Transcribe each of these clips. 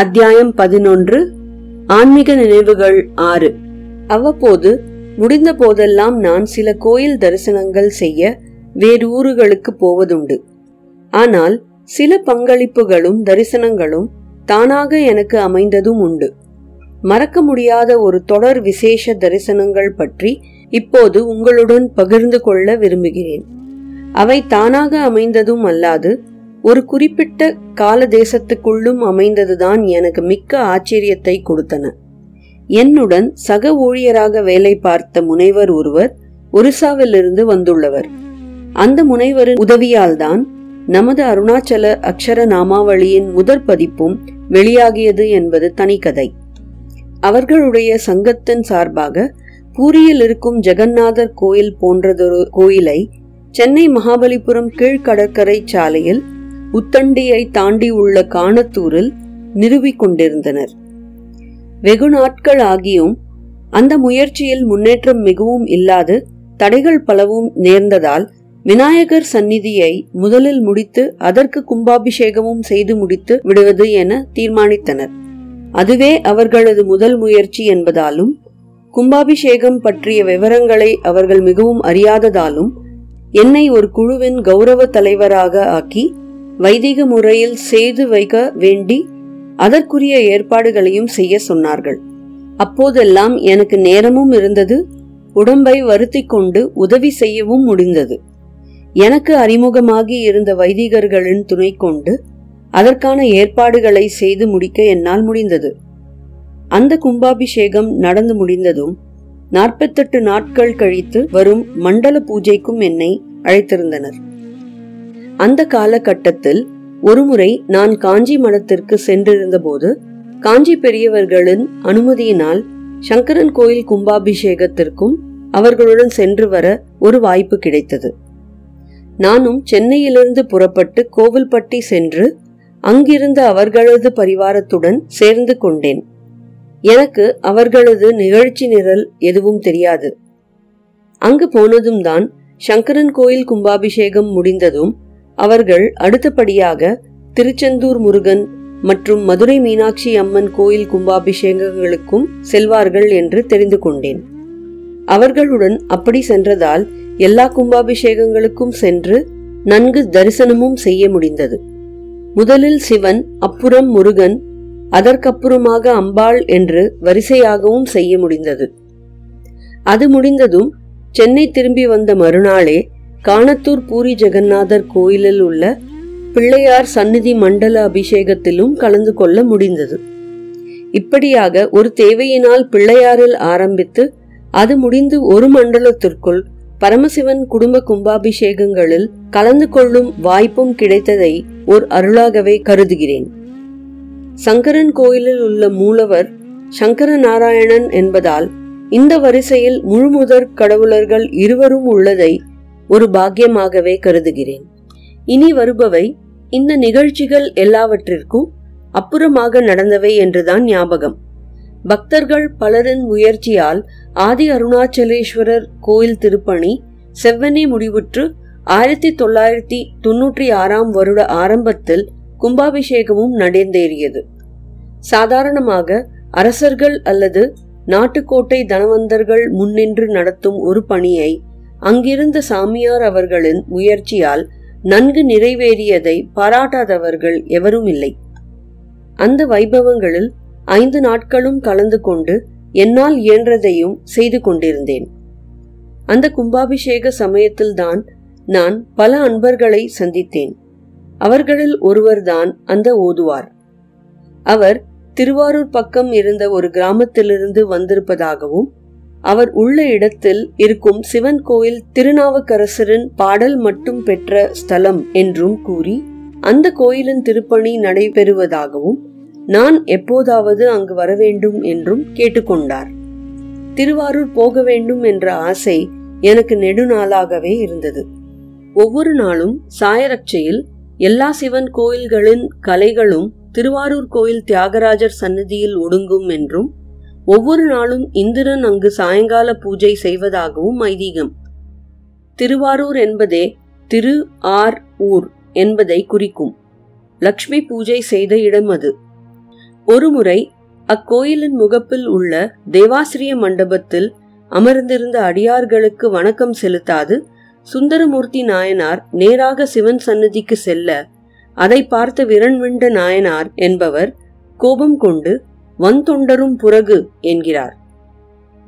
அத்தியாயம் பதினொன்று ஆன்மீக நினைவுகள் ஆறு. அவ்வப்போது முடிந்த போதெல்லாம் நான் சில கோயில் தரிசனங்கள் செய்ய வேறு ஊர்களுக்கு போவதுண்டு. ஆனால் சில பங்களிப்புகளும் தரிசனங்களும் தானாக எனக்கு அமைந்ததும் உண்டு. மறக்க முடியாத ஒரு தொடர் விசேஷ தரிசனங்கள் பற்றி இப்போது உங்களுடன் பகிர்ந்து கொள்ள விரும்புகிறேன். அவை தானாக அமைந்ததும் அல்லாது ஒரு குறிப்பிட்ட கால தேசத்துக்குள்ளும் அமைந்ததுதான் எனக்கு மிக்க ஆச்சரியத்தை கொடுத்தன. என்னுடன் சக ஊழியராக வேலை பார்த்த முனைவர் ஒருவர் ஒரிசாவிலிருந்து வந்துள்ளவர். அந்த முனைவரின் உதவியால்தான் நமது அருணாச்சல அக்ஷர நாமாவளியின் முதற் பதிப்பும் வெளியாகியது என்பது தனிக்கதை. அவர்களுடைய சங்கத்தின் சார்பாக பூரியில் இருக்கும் ஜெகநாதர் கோயில் போன்றதொரு கோயிலை சென்னை மகாபலிபுரம் கீழ்கடற்கரை சாலையில் உத்தண்டியை தாண்டி உள்ள காணத்தூரில் நிறுவிக் கொண்டிருந்தனர். வெகு நாட்கள் ஆகியும் அந்த முயற்சியில் முன்னேற்றம் மிகவும் இல்லாது தடைகள் பலவும் நேர்ந்ததால் விநாயகர் சந்நிதியை முதலில் முடித்து அதற்கு கும்பாபிஷேகமும் செய்து முடித்து விடுவது என தீர்மானித்தனர். அதுவே அவர்களது முதல் முயற்சி என்பதாலும் கும்பாபிஷேகம் பற்றிய விவரங்களை அவர்கள் மிகவும் அறியாததாலும் என்னை ஒரு குழுவின் கௌரவ தலைவராக ஆக்கி வைதிக முறையில் செய்து வைக்க வேண்டி அதற்குரிய ஏற்பாடுகளையும் செய்ய சொன்னார்கள். அப்போதெல்லாம் எனக்கு நேரமும் இருந்தது உடம்பை வருத்தி கொண்டு உதவி செய்யவும் முடிந்தது. எனக்கு அறிமுகமாகி இருந்த வைதிகர்களின் துணை கொண்டு அதற்கான ஏற்பாடுகளை செய்து முடிக்க என்னால் முடிந்தது. அந்த கும்பாபிஷேகம் நடந்து முடிந்ததும் நாற்பத்தெட்டு நாட்கள் கழித்து வரும் மண்டல பூஜைக்கும் என்னை அழைத்திருந்தனர். அந்த காலகட்டத்தில் ஒருமுறை நான் காஞ்சி மடத்திற்கு சென்றிருந்தபோது காஞ்சி பெரியவர்களின் அனுமதியினால் சங்கரன் கோயில் கும்பாபிஷேகத்திற்கும் அவர்களுடன் சென்று வர ஒரு வாய்ப்பு கிடைத்தது. நானும் சென்னையிலிருந்து புறப்பட்டு கோவில்பட்டி சென்று அங்கிருந்த அவர்களது பரிவாரத்துடன் சேர்ந்து கொண்டேன். எனக்கு அவர்களது நிகழ்ச்சி நிரல் எதுவும் தெரியாது. அங்கு போனதும் தான் சங்கரன் கோயில் கும்பாபிஷேகம் முடிந்ததும் அவர்கள் அடுத்தபடியாக திருச்செந்தூர் முருகன் மற்றும் மதுரை மீனாட்சி அம்மன் கோயில் கும்பாபிஷேகங்களுக்கும் செல்வார்கள் என்று தெரிந்து கொண்டேன். அவர்களுடன் அப்படி சென்றதால் எல்லா கும்பாபிஷேகங்களுக்கும் சென்று நன்கு தரிசனமும் செய்ய முடிந்தது. முதலில் சிவன் அப்புறம் முருகன் அதற்கப்புறமாக அம்பாள் என்று வரிசையாகவும் செய்ய முடிந்தது. அது முடிந்ததும் சென்னை திரும்பி வந்த மறுநாளே காணத்தூர் பூரி ஜெகநாதர் கோயிலில் உள்ள பிள்ளையார் சந்நிதி மண்டல அபிஷேகத்திலும் கலந்து கொள்ள முடிந்தது. இப்படியாக ஒரு தேவையினால் பிள்ளையாரில் ஆரம்பித்து அது முடிந்து ஒரு மண்டலத்திற்குள் பரமசிவன் குடும்ப கும்பாபிஷேகங்களில் கலந்து கொள்ளும் வாய்ப்பும் கிடைத்ததை ஒரு அருளாகவே கருதுகிறேன். சங்கரன் கோயிலில் உள்ள மூலவர் சங்கர நாராயணன் என்பதால் இந்த வரிசையில் முழுமுதற் கடவுளர்கள் இருவரும் உள்ளதை ஒரு பாக்கியமாகவே கருதுகிறேன். இனி வருபவை இந்த நிகழ்ச்சிகள் எல்லாவற்றிற்கும் அப்புறமாக நடந்தவை என்றுதான் ஞாபகம். பக்தர்கள் பலரின் முயற்சியால் ஆதி அருணாச்சலேஸ்வரர் கோயில் திருப்பணி செவ்வனே முடிவுற்று ஆயிரத்தி தொள்ளாயிரத்தி தொன்னூற்றி ஆறாம் வருட ஆரம்பத்தில் கும்பாபிஷேகமும் நடந்தேறியது. சாதாரணமாக அரசர்கள் அல்லது நாட்டுக்கோட்டை தனவந்தர்கள் முன்னின்று நடத்தும் ஒரு பணியை அங்கிருந்த சாமியார் அவர்களின் முயற்சியால் நன்கு நிறைவேறியதை பாராட்டாதவர்கள் எவரும் இல்லை அந்த வைபவங்களில் ஐந்து நாட்களும் கலந்து கொண்டு என்னால் இயன்றதையும் செய்து கொண்டிருந்தேன். அந்த கும்பாபிஷேக சமயத்தில்தான் நான் பல அன்பர்களை சந்தித்தேன். அவர்களில் ஒருவர்தான் அந்த ஓதுவார். அவர் திருவாரூர் பக்கம் இருந்த ஒரு கிராமத்திலிருந்து வந்திருப்பதாகவும் அவர் உள்ள இடத்தில் இருக்கும் சிவன் கோயில் திருநாவுக்கரசரின் பாடல் மட்டும் பெற்ற ஸ்தலம் என்றும் கூறி அந்த கோயிலின் திருப்பணி நடைபெறுவதாகவும் நான் எப்போதாவது அங்கு வர வேண்டும் என்றும் கேட்டுக்கொண்டார். திருவாரூர் போக வேண்டும் என்ற ஆசை எனக்கு நெடுநாளாகவே இருந்தது. ஒவ்வொரு நாளும் சாயரட்சையில் எல்லா சிவன் கோயில்களின் கலைகளும் திருவாரூர் கோயில் தியாகராஜர் சன்னதியில் ஒடுங்கும் என்றும் ஒவ்வொரு நாளும் இந்திரன் அங்கு சாயங்கால பூஜை செய்வதாகவும் ஐதீகம். திருவாரூர் என்பதே திரு ஆர் ஊர் என்பதை குறிக்கும். லக்ஷ்மி பூஜை செய்த இடம் அது. ஒருமுறை அக்கோயிலின் முகப்பில் உள்ள தேவாசிரிய மண்டபத்தில் அமர்ந்திருந்த அடியார்களுக்கு வணக்கம் செலுத்தாது சுந்தரமூர்த்தி நாயனார் நேராக சிவன் சன்னதிக்கு செல்ல அதை பார்த்த விரண்விண்ட நாயனார் என்பவர் கோபம் கொண்டு வந்தொண்டரும் புறகு என்கிறார்.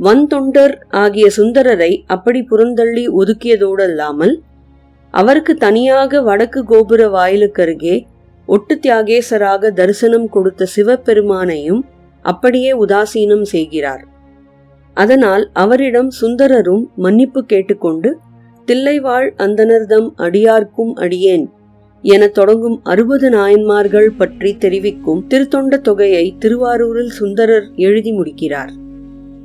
வந்தொண்டர் ஆகிய சுந்தரரை அப்படி புறந்தள்ளி ஒதுக்கியதோடல்லாமல் அவருக்கு தனியாக வடக்கு கோபுர வாயிலுக்கருகே ஒட்டு தியாகேசராக தரிசனம் கொடுத்த சிவபெருமானையும் அப்படியே உதாசீனம் செய்கிறார். அதனால் அவரிடம் சுந்தரரும் மன்னிப்பு கேட்டுக்கொண்டு தில்லைவாழ் அந்தனர்தம் அடியார்க்கும் அடியேன் என தொடங்கும் அறுபது நாயன்மார்கள் பற்றி தெரிவிக்கும் திருத்தொண்ட தொகையை திருவாரூரில் சுந்தரர் எழுதி முடிக்கிறார்.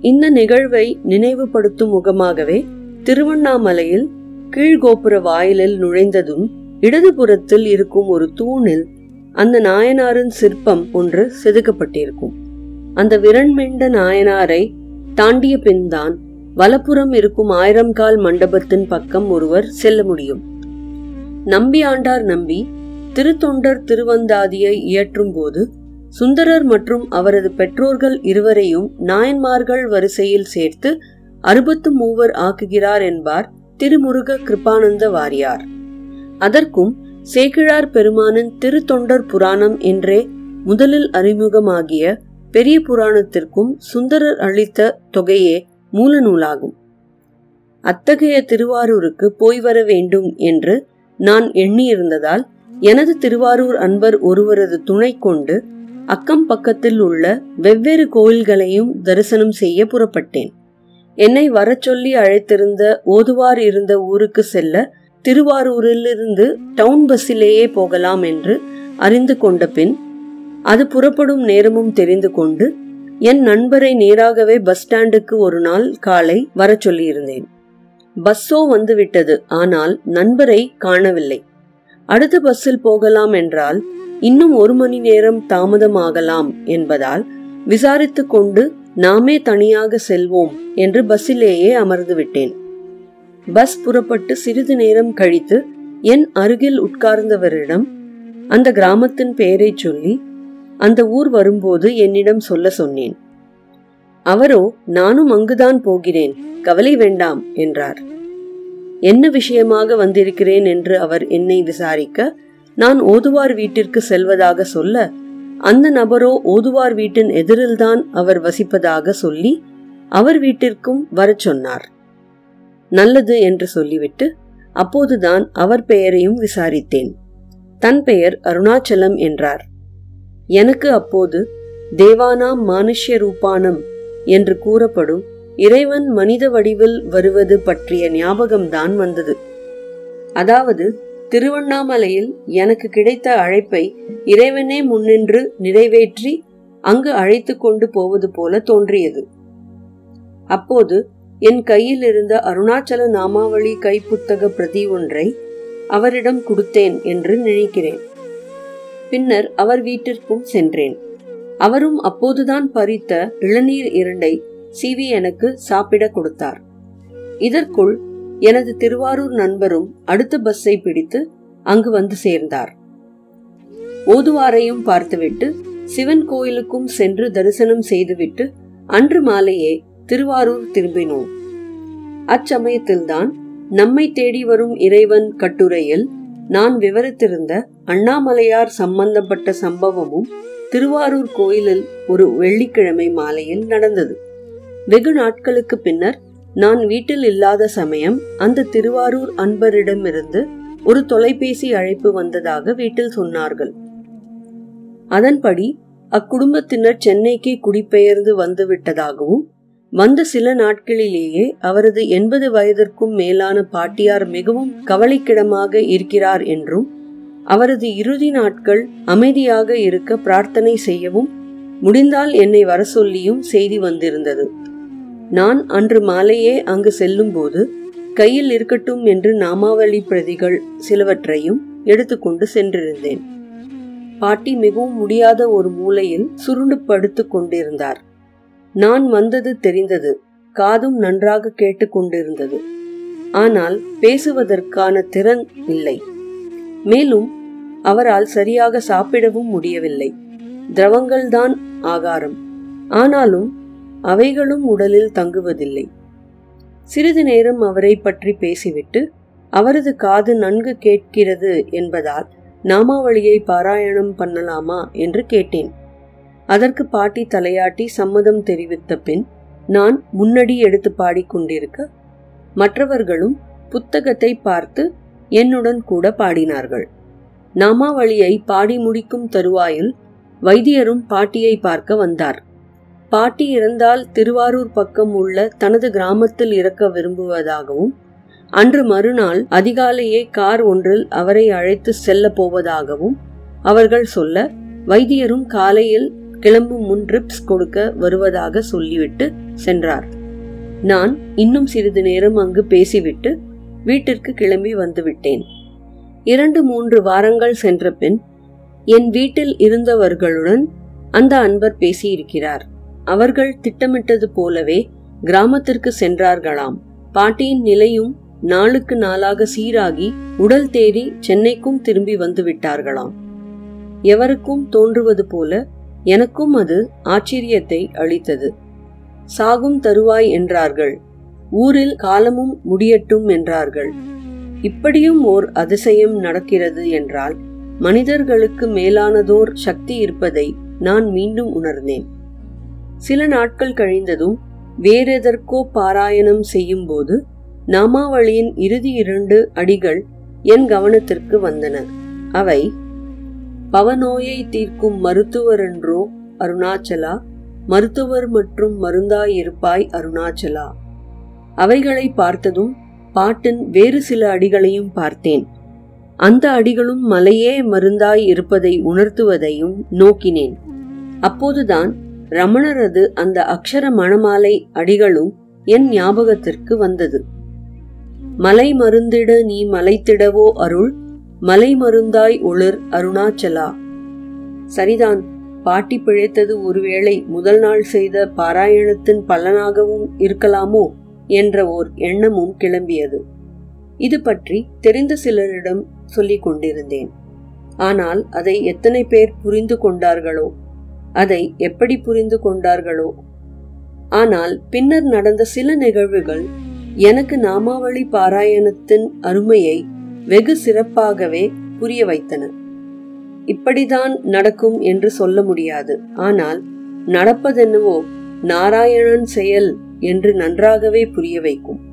இந்த நிகழ்வை நினைவுபடுத்தும் முகமாகவே திருவண்ணாமலையில் கீழ்கோபுர வாயிலில் நுழைந்ததும் இடதுபுறத்தில் இருக்கும் ஒரு தூணில் அந்த நாயனாரின் சிற்பம் ஒன்று செதுக்கப்பட்டிருக்கும். அந்த விரண்மிண்ட நாயனாரை தாண்டிய பின்தான் வலப்புறம் இருக்கும் ஆயிரம்கால் மண்டபத்தின் பக்கம் ஒருவர் செல்ல முடியும். நம்பி ஆண்டார் நம்பி திருத்தொண்டர் திருவந்தாதியை இயற்றும் போது சுந்தரர் மற்றும் அவரது பெற்றோர்கள் இருவரையும் நாயன்மார்கள் வரிசையில் சேர்த்து அறுபத்து மூவர் ஆக்குகிறார் என்பார் திருமுருக கிருபானந்த வாரியார். அதற்கும் சேக்கிழார் பெருமானின் திருத்தொண்டர் புராணம் என்றே முதலில் அறிமுகமாகிய பெரிய புராணத்திற்கும் சுந்தரர் அளித்த தொகையே மூல நூலாகும் அத்தகைய திருவாரூருக்கு போய் வர வேண்டும் என்று நான் எண்ணியிருந்ததால் எனது திருவாரூர் அன்பர் ஒருவரது துணை கொண்டு அக்கம் பக்கத்தில் உள்ள வெவ்வேறு கோயில்களையும் தரிசனம் செய்ய புறப்பட்டேன். என்னை வரச்சொல்லி அழைத்திருந்த ஓதுவார் இருந்த ஊருக்கு செல்ல திருவாரூரிலிருந்து டவுன் பஸ்ஸிலேயே போகலாம் என்று அறிந்து கொண்ட பின் அது புறப்படும் நேரமும் தெரிந்து கொண்டு என் நண்பரை நேராகவே பஸ் ஸ்டாண்டுக்கு ஒரு நாள் காலை வர சொல்லியிருந்தேன். பஸ்ஸோ வந்துவிட்டது. ஆனால் நண்பரை காணவில்லை. அடுத்த பஸ்ஸில் போகலாம் என்றால் இன்னும் ஒரு மணி நேரம் தாமதமாகலாம் என்பதால் விசாரித்து கொண்டு நாமே தனியாக செல்வோம் என்று பஸ்ஸிலேயே அமர்ந்து விட்டேன். பஸ் புறப்பட்டு சிறிது நேரம் கழித்து என் அருகில் உட்கார்ந்தவரிடம் அந்த கிராமத்தின் பெயரை சொல்லி அந்த ஊர் வரும்போது என்னிடம் சொல்ல சொன்னேன். அவரோ நானும் அங்குதான் போகிறேன். கவலை வேண்டாம் என்றார். என்ன விஷயமாக வந்திருக்கிறேன்? என்று அவர் என்னை விசாரிக்க நான் ஓதுவார் வீட்டிற்கு செல்வதாக சொல்ல அந்த நபரோ ஓதுவார் வீட்டின் எதிரில்தான் அவர் வசிப்பதாக சொல்லி அவர் வீட்டிற்கும் வரச் சொன்னார். நல்லது என்று சொல்லிவிட்டு அப்போதுதான் அவர் பெயரையும் விசாரித்தேன். தன் பெயர் அருணாச்சலம் என்றார். எனக்கு அப்போது தேவானாம் மானுஷ்ய ரூபானம் என்று கூறப்படும் இறைவன் மனித வடிவில் வருவது பற்றிய ஞாபகம்தான் வந்தது. அதாவது திருவண்ணாமலையில் எனக்கு கிடைத்த அழைப்பை இறைவனே முன்னின்று நிறைவேற்றி அங்கு அழைத்து கொண்டு போவது போல தோன்றியது. அப்போது என் கையில் இருந்த அருணாச்சல நாமாவளி கைப்புத்தக பிரதி ஒன்றை அவரிடம் கொடுத்தேன் என்று நினைக்கிறேன். பின்னர் அவர் வீட்டிற்கும் சென்றேன். அவரும் அப்போதுதான் பறித்த இளநீர் இரண்டை சிவி எனக்கு சாப்பிட கொடுத்தார். இதற்குள் எனது திருவாரூர் நண்பரும் அடுத்த பஸ்ஸை பிடித்து அங்கு வந்து சேர்ந்தார். ஓதுவாரையும் பார்த்துவிட்டு சிவன் கோயிலுக்கும் சென்று தரிசனம் செய்துவிட்டு அன்று மாலையே திருவாரூர் திரும்பினோம். அச்சமயத்தில்தான் நம்மை தேடி வரும் இறைவன் கட்டுரையில் நான் விவரித்திருந்த அண்ணாமலையார் சம்பந்தப்பட்ட சம்பவமும் திருவாரூர் கோயிலில் ஒரு வெள்ளிக்கிழமை மாலையில் நடந்தது. வெகு நாட்களுக்கு பின்னர் நான் வீட்டில் இல்லாத சமயம் அந்த திருவாரூர் அன்பரிடமிருந்து ஒரு தொலைபேசி அழைப்பு வந்ததாக வீட்டில் சொன்னார்கள். அதன்படி அக்குடும்பத்தினர் சென்னைக்கு குடிபெயர்ந்து வந்துவிட்டதாகவும் வந்த சில நாட்களிலேயே அவரது எண்பது வயதிற்கும் மேலான பாட்டியார் மிகவும் கவலைக்கிடமாக இருக்கிறார் என்றும் அவரது இறுதி நாட்கள் அமைதியாக இருக்க பிரார்த்தனை செய்யவும் முடிந்தால் என்னை வர சொல்லியும் செய்தி வந்திருந்தது. நான் அன்று மாலையே அங்கு செல்லும்போது கையில் இருக்கட்டும் என்று நாமாவளி பிரதிகள் சிலவற்றையும் எடுத்துக்கொண்டு சென்றிருந்தேன். பாட்டி மிகவும் முடியாத ஒரு மூலையில் சுருண்டு படுத்து கொண்டிருந்தார். நான் வந்தது தெரிந்தது காதும் நன்றாக கேட்டுக்கொண்டிருந்தது ஆனால் பேசுவதற்கான திறன் இல்லை. மேலும் அவரால் சரியாக சாப்பிடவும் முடியவில்லை. திரவங்கள்தான் ஆகாரம். ஆனாலும் அவைகளும் உடலில் தங்குவதில்லை. சிறிது நேரம் அவரை பற்றி பேசிவிட்டு அவரது காது நன்கு கேட்கிறது என்பதால் நாமாவளியை பாராயணம் பண்ணலாமா என்று கேட்டேன். அதற்கு பாட்டி தலையாட்டி சம்மதம் தெரிவித்த பின் நான் முன்னடி எடுத்து பாடிக்கொண்டிருக்க மற்றவர்களும் புத்தகத்தை பார்த்து என்னுடன் கூட பாடினார்கள். நாமாவளியை பாடி முடிக்கும் தருவாயில் வைத்தியரும் பாட்டியை பார்க்க வந்தார். பாட்டி இறந்தால் திருவாரூர் பக்கம் உள்ள தனது கிராமத்தில் இறக்க விரும்புவதாகவும் அன்று மறுநாள் அதிகாலையே கார் ஒன்றில் அவரை அழைத்து செல்ல போவதாகவும் அவர்கள் சொல்ல வைத்தியரும் காலையில் கிளம்பும் முன் ட்ரிப்ஸ் கொடுக்க வருவதாக சொல்லிவிட்டு சென்றார். நான் இன்னும் சிறிது நேரம் அங்கு பேசிவிட்டு வீட்டிற்கு கிளம்பி வந்துவிட்டேன். இரண்டு மூன்று வாரங்கள் சென்ற பின் என் வீட்டில் இருந்தவர்களுடன் அந்த அன்பர் பேசியிருக்கிறார். அவர்கள் திட்டமிட்டது போலவே கிராமத்திற்கு சென்றார்களாம். பாட்டியின் நிலையும் நாளுக்கு நாளாக சீராகி உடல் தேடி சென்னைக்கும் திரும்பி வந்து விட்டார்களாம் எவருக்கும் தோன்றுவது போல எனக்கும் அது ஆச்சரியத்தை அளித்தது. சாகும் தருவாய் என்றார்கள். ஊரில் காலமும் முடியட்டும் என்றார்கள். இப்படியும் ஓர் அதிசயம் நடக்கிறது என்றால் மனிதர்களுக்கு மேலானதோர் சக்தி இருப்பதை நான் மீண்டும் உணர்ந்தேன். சில நாட்கள் கழிந்ததும் வேறெதற்கோ பாராயணம் செய்யும் போது நாமாவளியின் இறுதி இரண்டு அடிகள் என் கவனத்திற்கு வந்தன. அவை பவநோயை தீர்க்கும் மருத்துவரென்றோ அருணாச்சலா மருத்துவர் மற்றும் மருந்தாய் இருப்பாய் அருணாச்சலா அவைகளை பார்த்ததும் பாட்டின் வேறு சில அடிகளையும் பார்த்தேன். அந்த அடிகளும் மலையே மருந்தாய் இருப்பதை உணர்த்துவதையும் நோக்கினேன். அப்போதுதான் ரமணரது அந்த அக்ஷர மணமாலை அடிகளும் என் ஞாபகத்திற்கு வந்தது. மலை மருந்திட நீ மலைத்திடவோ அருள் மலை மருந்தாய் ஒளிர் அருணாச்சலா. சரிதான் பாட்டி பிழைத்தது ஒருவேளை முதல் நாள் செய்த பாராயணத்தின் பலனாகவும் இருக்கலாமோ? என்ற ஓர் எண்ணமும் கிளம்பியது. இது பற்றி தெரிந்த சிலரிடம் சொல்லிக் கொண்டிருந்தேன். ஆனால் அதை எத்தனை பேர் புரிந்து கொண்டார்களோ அதை எப்படி புரிந்து கொண்டார்களோ. ஆனால் பின்னர் நடந்த சில நிகழ்வுகள் எனக்கு நாமாவளி பாராயணத்தின் அருமையை வெகு சிறப்பாகவே புரிய வைத்தன. இப்படிதான் நடக்கும் என்று சொல்ல முடியாது. ஆனால் நடப்பதென்னவோ நாராயணன் செயல் என்று நன்றாகவே புரிய வைக்கும்.